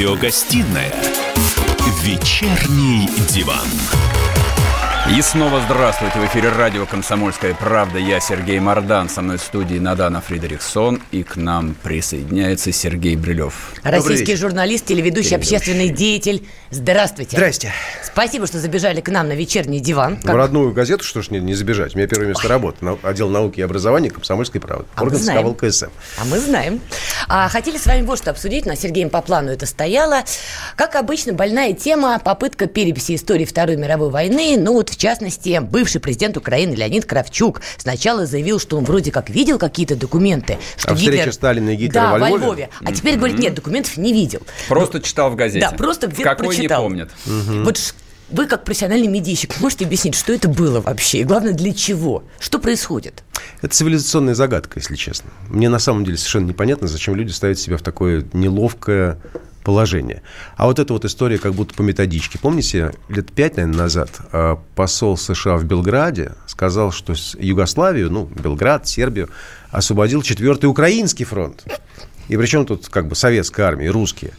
Радиогостинная «Вечерний диван». И снова здравствуйте. В эфире радио «Комсомольская правда». Я Сергей Мордан. Со мной в студии Надана Фридрихсон. И к нам присоединяется Сергей Брилев. Российский журналист, телеведущий, общественный деятель. Здравствуйте. Здрасте. Спасибо, что забежали к нам на вечерний диван. В родную газету, что ж не, не забежать. У меня первое место работы. На- Отдел науки и образования «Комсомольской правды». А мы Орган знаем. СК ВЛКСМ. А мы знаем. А, хотели с вами вот что обсудить. На Сергеем по плану это стояло. Как обычно, больная тема – попытка переписи истории Второй мировой войны. Ну вот, в частности, бывший президент Украины Леонид Кравчук сначала заявил, что он вроде как видел какие-то документы. Что А встреча Сталина и Гитлера да, во во Львове? Львове. А теперь говорит, нет, документов не видел. Просто читал в газете. Да, просто где-то Какой прочитал. не помнит. Вот ш- вы, как профессиональный медийщик, можете объяснить, что это было вообще? И главное, для чего? Что происходит? Это цивилизационная загадка, если честно. Мне на самом деле совершенно непонятно, зачем люди ставят себя в такое неловкое положение. А вот эта вот история как будто по методичке. Помните, лет пять, наверное, назад э, посол США в Белграде сказал, что Югославию, ну, Белград, Сербию, освободил четвертый украинский фронт. И причем тут как бы советская армия, русские.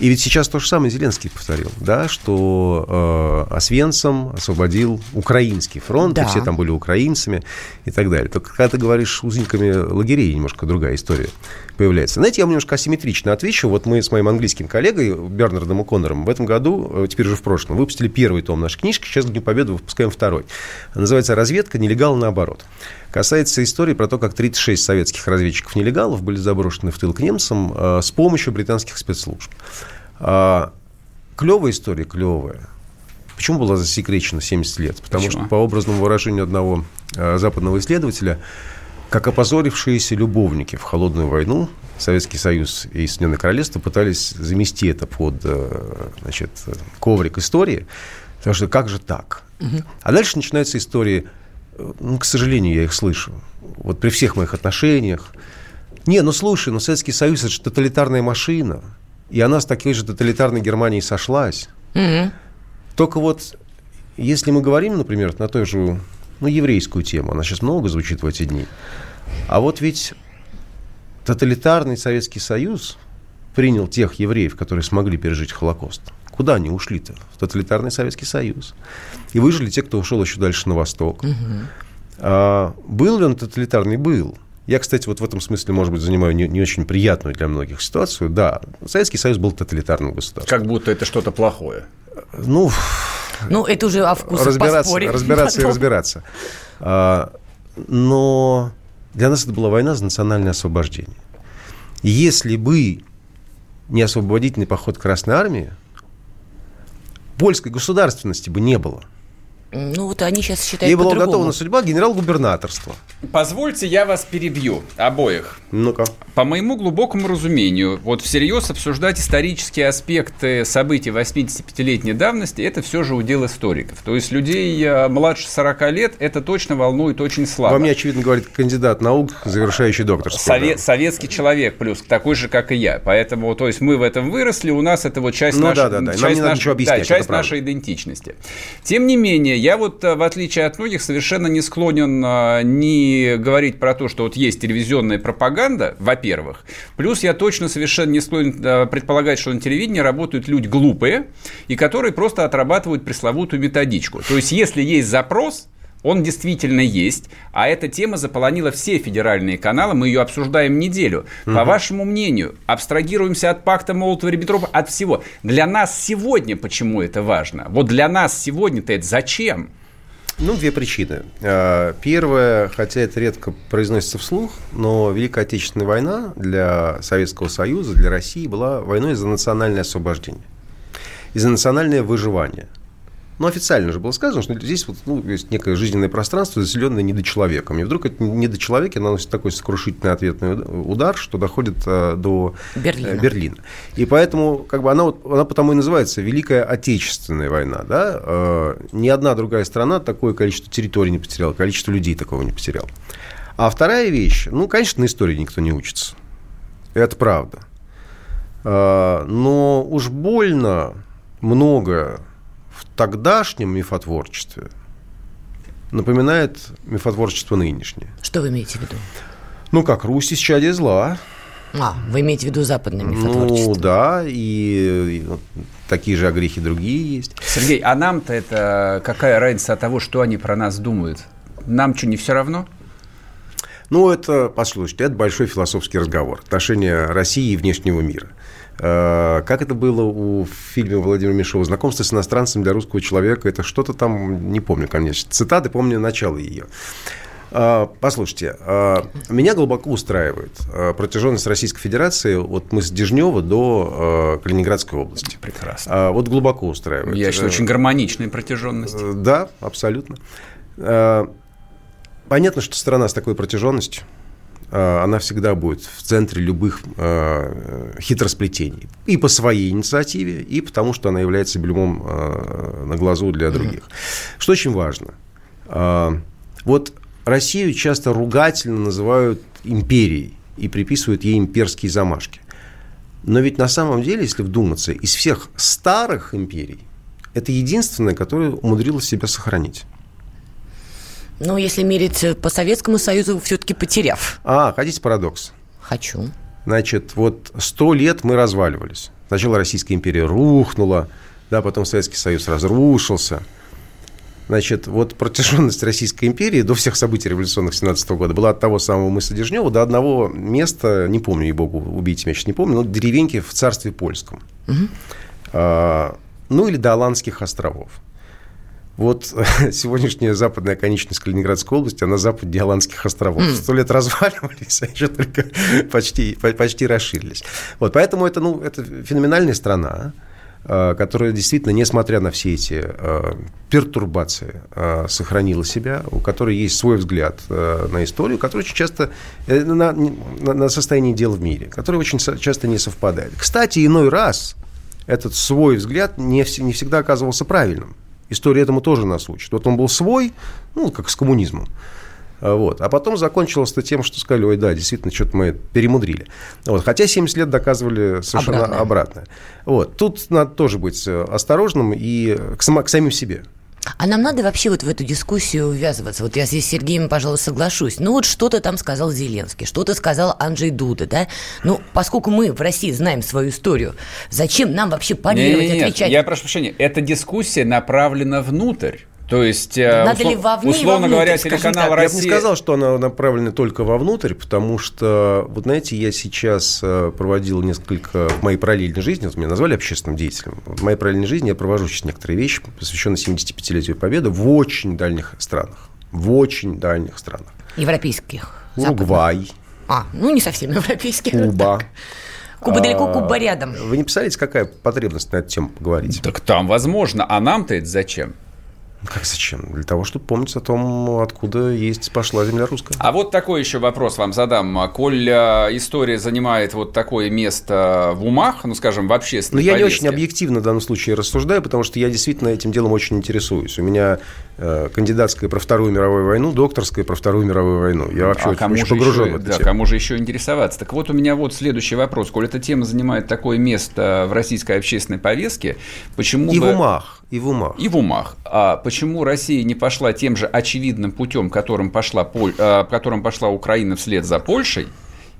И ведь сейчас то же самое Зеленский повторил, да, что э, Освенцим освободил украинский фронт, Да. и все там были украинцами и так далее. Только когда ты говоришь узниками лагерей, немножко другая история появляется. Знаете, я вам немножко асимметрично отвечу. Вот мы с моим английским коллегой Бернардом О'Коннором в этом году, э, теперь уже в прошлом, выпустили первый том нашей книжки, сейчас к Дню Победы выпускаем второй. Называется «Разведка. Нелегал наоборот». Касается истории про то, как 36 советских разведчиков-нелегалов были заброшены в тыл к немцам э, с помощью британских спецслужб. А, клевая история, клевая. Почему была засекречена 70 лет? Потому Почему? что, по образному выражению одного э, западного исследователя, как опозорившиеся любовники в холодную войну, Советский Союз и Соединенное Королевство пытались замести это под э, значит, коврик истории, потому что как же так? А дальше начинаются истории, э, ну, к сожалению, я их слышу, вот при всех моих отношениях. Не, ну слушай, ну Советский Союз это же тоталитарная машина, и она с такой же тоталитарной Германией сошлась. Только вот, если мы говорим, например, на той же, ну, еврейскую тему, она сейчас много звучит в эти дни, а вот ведь тоталитарный Советский Союз принял тех евреев, которые смогли пережить Холокост. Куда они ушли-то? В тоталитарный Советский Союз. И выжили те, кто ушел еще дальше на восток. А, был ли он тоталитарный? Был. Я, кстати, вот в этом смысле, может быть, занимаю не, не очень приятную для многих ситуацию. Да, Советский Союз был тоталитарным государством. Как будто это что-то плохое. Ну, Ну, это уже о вкусах разбираться, поспорим. разбираться и Потом. разбираться. А, но для нас это была война за национальное освобождение. И если бы не освободительный поход Красной Армии, польской государственности бы не было. Ну, вот они сейчас считают Ей была уготована судьба генерал-губернаторства. Позвольте, я вас перебью, обоих. Ну-ка. По моему глубокому разумению, вот всерьез обсуждать исторические аспекты событий 85-летней давности, это все же удел историков. То есть людей э, младше 40 лет это точно волнует очень слабо. Во мне, очевидно, говорит кандидат наук, завершающий докторскую. Сове- да. советский человек плюс, такой же, как и я. Поэтому, то есть, мы в этом выросли, у нас это вот часть, Ну нашей, да, да, да. Нам часть, надо наш- ничего объяснять, да, часть правда. нашей идентичности. Тем не менее, я вот, э, в отличие от многих, совершенно не склонен э, не говорить про то, что вот есть телевизионная пропаганда, во-первых. Плюс я точно совершенно не склонен э, предполагать, что на телевидении работают люди глупые, и которые просто отрабатывают пресловутую методичку. То есть, если есть запрос, он действительно есть, а эта тема заполонила все федеральные каналы, мы ее обсуждаем неделю. По вашему мнению, абстрагируемся от пакта Молотова-Риббентропа, от всего. Для нас сегодня почему это важно? Вот для нас сегодня-то это зачем? Ну, две причины. А, Первая, хотя это редко произносится вслух, но Великая Отечественная война для Советского Союза, для России была войной за национальное освобождение, и за национальное выживание. Ну, официально же было сказано, что здесь вот, ну, есть некое жизненное пространство, заселенное недочеловеком. И вдруг это недочеловеки наносит такой сокрушительный ответный удар, что доходит а, до э, Берлина. Берлина. И поэтому как бы она, вот, она потому и называется Великая Отечественная война. Да? Э, ни одна другая страна такое количество территорий не потеряла, количество людей такого не потеряла. А вторая вещь, ну, конечно, на истории никто не учится. Это правда. Э, но уж больно много в тогдашнем мифотворчестве напоминает мифотворчество нынешнее. Что вы имеете в виду? Ну как, Русь исчадие зла. А, вы имеете в виду западное мифотворчество? Ну, да, и, и такие же огрехи другие есть. Сергей, а нам-то это какая разница от того, что они про нас думают? Нам что, не все равно? Ну, это, послушайте, это большой философский разговор. Отношения России и внешнего мира. Э, как это было у фильма Владимира Меньшова «Знакомство с иностранцем для русского человека». Это что-то там, не помню, конечно. Цитаты, помню начало ее. Э, послушайте, э, меня глубоко устраивает протяженность Российской Федерации от мыса Дежнева до Калининградской области. Прекрасно. Вот глубоко устраивает. Я считаю, очень гармоничная протяженность. Да, абсолютно. Понятно, что страна с такой протяженностью, она всегда будет в центре любых а, хитросплетений. И по своей инициативе, и потому, что она является блюмом а, на глазу для других. Что очень важно. Вот Россию часто ругательно называют империей и приписывают ей имперские замашки. Но ведь на самом деле, если вдуматься, из всех старых империй, это единственная, которая умудрилась себя сохранить. Ну, если мерить по Советскому Союзу, все-таки потеряв. А, хотите парадокс? Хочу. Значит, вот сто лет мы разваливались. Сначала Российская империя рухнула, да, потом Советский Союз разрушился. Значит, вот протяженность Российской империи до всех событий революционных 17 года была от того самого мыса Дежнева до одного места, не помню, и богу, убейте меня сейчас не помню, но деревеньки в царстве польском. Угу. А, ну, или до Аландских островов. Вот сегодняшняя западная конечность Калининградской области, она запад Диаланских островов. Сто лет разваливались, а еще только почти, почти расширились. Вот, поэтому это, ну, это феноменальная страна, а, которая действительно, несмотря на все эти э, пертурбации, э, сохранила себя, у которой есть свой взгляд э, на историю, который очень часто э, на, на, на состояние дел в мире, который очень часто не совпадает. Кстати, иной раз этот свой взгляд не, не всегда оказывался правильным. История этому тоже нас учит. Вот он был свой, ну, как с коммунизмом. А, вот. А потом закончилось это тем, что сказали, ой, да, действительно, что-то мы перемудрили. Вот. Хотя 70 лет доказывали совершенно обратное. обратное. Вот. Тут надо тоже быть э, осторожным и к, сам, к самим себе. А нам надо вообще вот в эту дискуссию ввязываться? Вот я здесь с Сергеем, пожалуй, соглашусь. Ну вот что-то там сказал Зеленский, что-то сказал Анджей Дуда, да? Ну, поскольку мы в России знаем свою историю, зачем нам вообще парировать, нет, отвечать? Я прошу прощения, эта дискуссия направлена внутрь. То есть, э, Надо услов, ли вовне условно вовнутрь, говоря, телеканал Россия... Я бы не сказал, что она направлена только вовнутрь, потому что, вот знаете, я сейчас э, проводил несколько в моей параллельной жизни, вот меня назвали общественным деятелем, в моей параллельной жизни я провожу сейчас некоторые вещи, посвященные 75-летию Победы в очень дальних странах. В очень дальних странах. Европейских. Уругвай. А, ну не совсем европейских. Куба. Куба далеко, Куба рядом. Вы не представляете, какая потребность на эту тему поговорить? Так там возможно. А нам-то это зачем? Как зачем? Для того, чтобы помнить о том, откуда есть пошла земля русская. А вот такой еще вопрос вам задам. А коль а, история занимает вот такое место в умах, ну, скажем, в общественной Ну, я повестке. не очень объективно в данном случае рассуждаю, потому что я действительно этим делом очень интересуюсь. У меня э, кандидатская про Вторую мировую войну, докторская про Вторую мировую войну. Я вообще а очень, кому очень погружен еще, в это. Да, кому же еще интересоваться? Так вот, у меня вот следующий вопрос. Коль эта тема занимает такое место в российской общественной повестке, почему И бы... в умах. И в умах. И в умах. А почему Россия не пошла тем же очевидным путем, которым пошла, Поль... А, которым пошла Украина вслед за Польшей,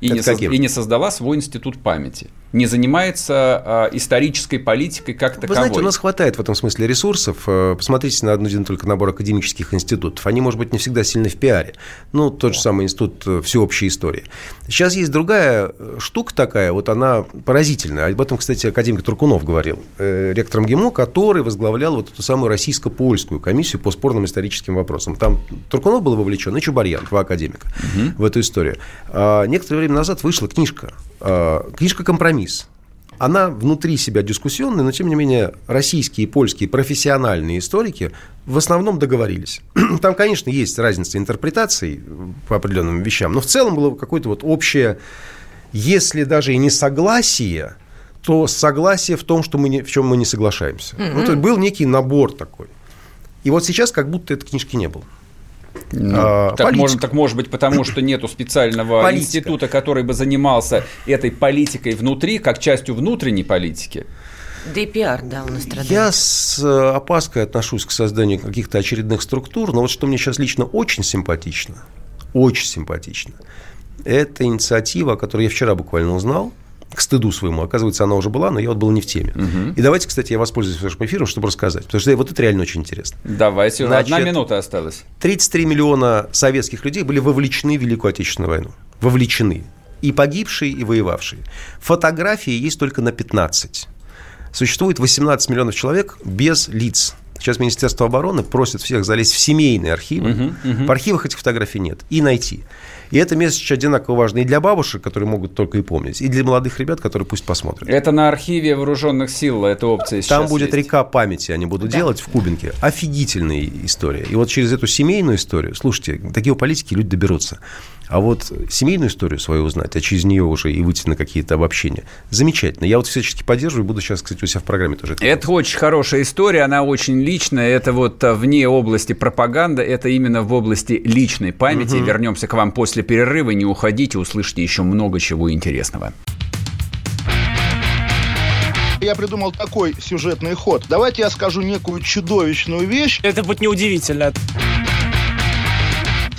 и не, соз... и не создала свой институт памяти? Не занимается а, исторической политикой как таковой. Вы знаете, у нас хватает в этом смысле ресурсов. Э, посмотрите на один только набор академических институтов. Они, может быть, не всегда сильны в пиаре. Ну, тот же самый институт э, всеобщей истории. Сейчас есть другая э, штука такая, вот она поразительная. Об этом, кстати, академик Туркунов говорил, ректором ГИМО, который возглавлял вот эту самую российско-польскую комиссию по спорным историческим вопросам. Там Туркунов был вовлечен, и Чубарьян, два академика, угу. в эту историю. А некоторое время назад вышла книжка, книжка «Компромисс» компромисс. Она внутри себя дискуссионная, но тем не менее российские и польские профессиональные историки в основном договорились. Там, конечно, есть разница интерпретаций по определенным вещам, но в целом было какое-то вот общее, если даже и не согласие, то согласие в том, что мы не, в чем мы не соглашаемся. Mm-hmm. Ну, то был некий набор такой. И вот сейчас как будто этой книжки не было. Ну, а, так, может, так может быть потому, что нету специального Политика. института, который бы занимался этой политикой внутри, как частью внутренней политики. ДПР, да, у нас страдает. Я с э, опаской отношусь к созданию каких-то очередных структур, но вот что мне сейчас лично очень симпатично, очень симпатично, Это инициатива, о которой я вчера буквально узнал, к стыду своему. Оказывается, она уже была, но я вот был не в теме. Угу. И давайте, кстати, я воспользуюсь вашим эфиром, чтобы рассказать. Потому что вот это реально очень интересно. Давайте, Значит, одна минута осталась. 33 миллиона советских людей были вовлечены в Великую Отечественную войну. Вовлечены. И погибшие, и воевавшие. Фотографии есть только на 15. Существует 18 миллионов человек без лиц. Сейчас Министерство обороны просит всех залезть в семейные архивы. Угу, угу. В архивах этих фотографий нет. И найти. И это месседж одинаково важно и для бабушек, которые могут только и помнить, и для молодых ребят, которые пусть посмотрят. Это на архиве вооруженных сил, эта опция сейчас Там будет есть. река памяти, они будут да. делать в Кубинке. Офигительная история. И вот через эту семейную историю, слушайте, такие политики люди доберутся. А вот семейную историю свою узнать, а через нее уже и выйти на какие-то обобщения, замечательно. Я вот всячески поддерживаю, буду сейчас, кстати, у себя в программе тоже. Это, это очень хорошая история, она очень личная, это вот а, вне области пропаганды, это именно в области личной памяти. Угу. Вернемся к вам после перерыва, не уходите, услышите еще много чего интересного. Я придумал такой сюжетный ход. Давайте я скажу некую чудовищную вещь. Это будет неудивительно